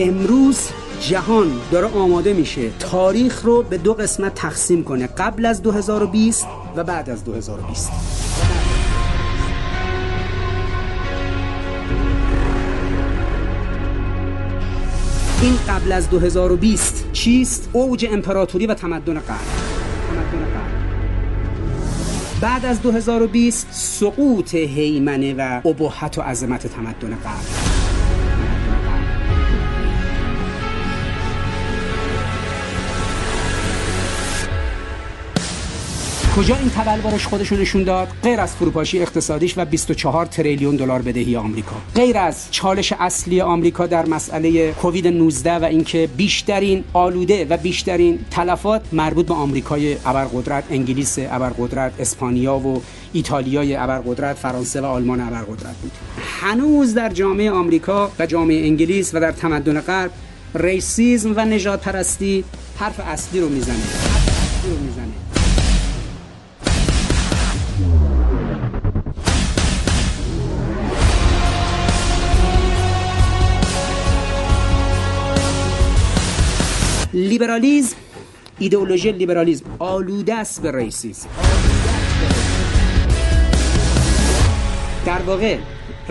امروز جهان داره آماده میشه تاریخ رو به دو قسمت تقسیم کنه قبل از 2020 و بعد از 2020 این قبل از 2020 چیست؟ اوج امپراتوری و تمدن غرب. بعد از 2020 سقوط هیمنه و ابهت و عظمت تمدن غرب. کجا این تبلورش خودشو نشون داد؟ غیر از فروپاشی اقتصادیش و 24 تریلیون دلار بدهی آمریکا. غیر از چالش اصلی آمریکا در مسئله کووید 19 و اینکه بیشترین آلوده و بیشترین تلفات مربوط به آمریکای ابرقدرت انگلیس ابرقدرت اسپانیا و ایتالیای ابرقدرت فرانسه و آلمان ابرقدرت بود. هنوز در جامعه آمریکا و جامعه انگلیس و در تمدن غرب ریسیزم و نجات پرستی حرف اصلی رو می‌زنه. لیبرالیزم ایدئولوژی لیبرالیزم آلوده است به racism در واقع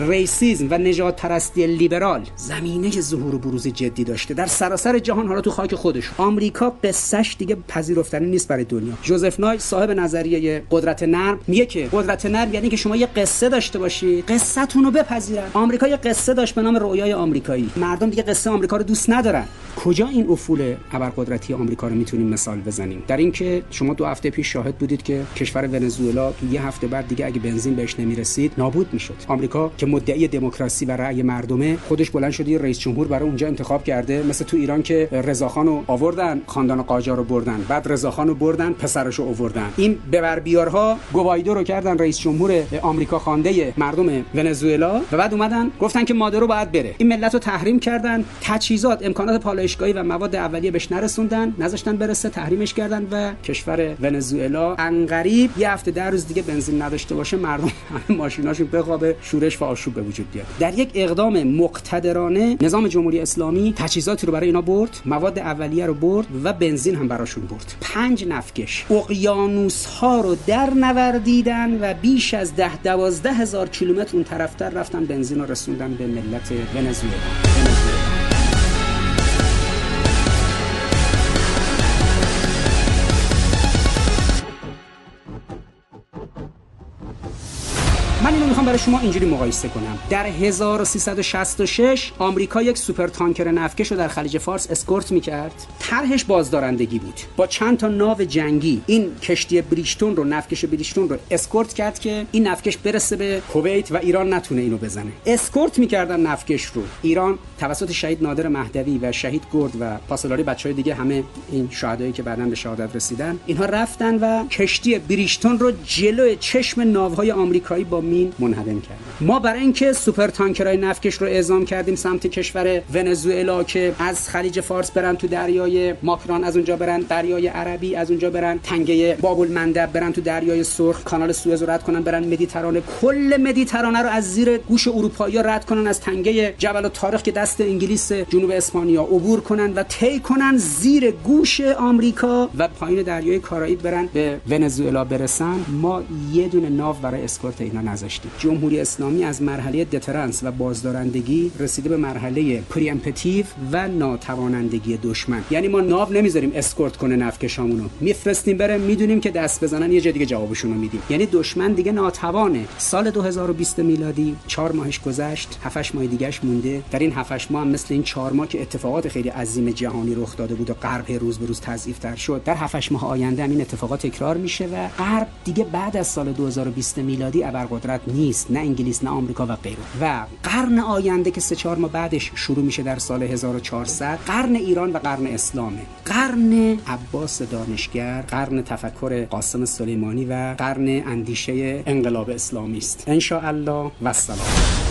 racism و نژاد پرستی لیبرال زمینه ظهور و بروز جدی داشته. در سراسر جهان حالا تو خاک خودش. آمریکا قصهش دیگه پذیرفتنی نیست برای دنیا. جوزف نای صاحب نظریه قدرت نرم میگه که قدرت نرم یعنی که شما یه قصه داشته باشی قصهتون رو بپذیرن. آمریکا یه قصه داشت به نام رویای آمریکایی. مردم دیگه قصه آمریکا رو دوست ندارن. کجا این افول ابرقدرتی آمریکا رو می‌تونیم مثال بزنیم؟ در اینکه شما دو هفته پیش شاهد بودید که کشور ونزوئلا یه هفته بعد دیگه اگه بنزین بهش نمی‌رسید نابود می‌شد. آمریکا مدعی دموکراسی و رأی مردمه خودش بلند شده رئیس جمهور برای اونجا انتخاب کرده مثل تو ایران که رضاخان رو آوردن خاندان قاجار رو بردن بعد رضاخان رو بردن پسرش رو آوردن. این ببر بیارها گوایدو رو کردن رئیس جمهور آمریکا خوانده مردم ونزوئلا و بعد اومدن گفتن که مادرو باید بره. این ملت رو تحریم کردن تجهیزات امکانات پالایشگاهی و مواد اولیه بهش نرسوندن نذاشتن برسه تحریمش کردن و کشور ونزوئلا انقریب. یه هفته در روز دیگه بنزین نداشته باشه مردم ماشیناشون بخوابه شورش و آشوب به وجود بیاد. در یک اقدام مقتدرانه نظام جمهوری اسلامی تجهیزاتی رو برای اینا برد مواد اولیه رو برد و بنزین هم براشون برد. پنج نفکش اقیانوس ها رو در نوردیدن و بیش از ده دوازده هزار کیلومتر اون طرفتر رفتن بنزین رو رسوندن به ملت ونزوئلا. برای شما اینجوری مقایسه کنم. در 1366 آمریکا یک super tanker نفکش رو در خلیج فارس اسکورت می‌کرد. طرحش بازدارندگی بود. با چند تا ناو جنگی این کشتی بریجتون رو نفکش بریجتون رو اسکورت کرد که این نفکش برسه به کویت و ایران نتونه اینو بزنه. اسکورت می‌کردن نفکش رو. ایران توسط شهید نادر مهدوی و شهید گرد و پاسداری بچهای دیگه همه این شهدایی که بعداً به شهادت رسیدن اینها رفتن و کشتی بریجتون رو جلو چشم ناوهای آمریکایی با مین منهدم کردیم. ما برای اینکه سوپر تانکرهای نفکش رو اعزام کردیم سمت کشور ونزوئلا که از خلیج فارس برن تو دریای ماکران از اونجا برن دریای عربی از اونجا برن تنگه باب المندب برن تو دریای سرخ کانال سوئز رد کنن برن مدیترانه. کل مدیترانه رو از زیر گوش اروپایی رد کنن از تنگه جبل تاریخ که دست انگلیس جنوب اسپانیا عبور کنن و طی کنن زیر گوش آمریکا و پایین دریای کارائیب برن به ونزوئلا برسن. ما یه دونه ناو برای اسکورت اینا نذاشتیم. جمهوری اسلامی از مرحله deterrence و بازدارندگی رسیده به مرحله preemptive و ناتوانندگی دشمن. یعنی ما ناو نمی‌ذاریم اسکورت کنه نفکشامونو. میفرستیم بره می‌دونیم که دست بزنن یه جای دیگه جوابشون رو میدیم. یعنی دشمن دیگه ناتوانه. سال 2020 میلادی 4 ماهش گذشت 7 ماه دیگهش مونده. در این 7 ماه هم مثل این 4 ماه که اتفاقات خیلی عظیم جهانی رخ داده بود و غرب روز به روز تضعیف تر شد در 7 ماه آینده هم این اتفاقات تکرار میشه و غرب دیگه بعد از سال 2020 میلادی ابرقدرت نیست. نه انگلیس نه آمریکا و غیره و قرن آینده که سه چهار ماه بعدش شروع میشه در سال 1400 قرن ایران و قرن اسلامه قرن عباس دانشگر قرن تفکر قاسم سلیمانی و قرن اندیشه انقلاب اسلامی است. ان الله و السلام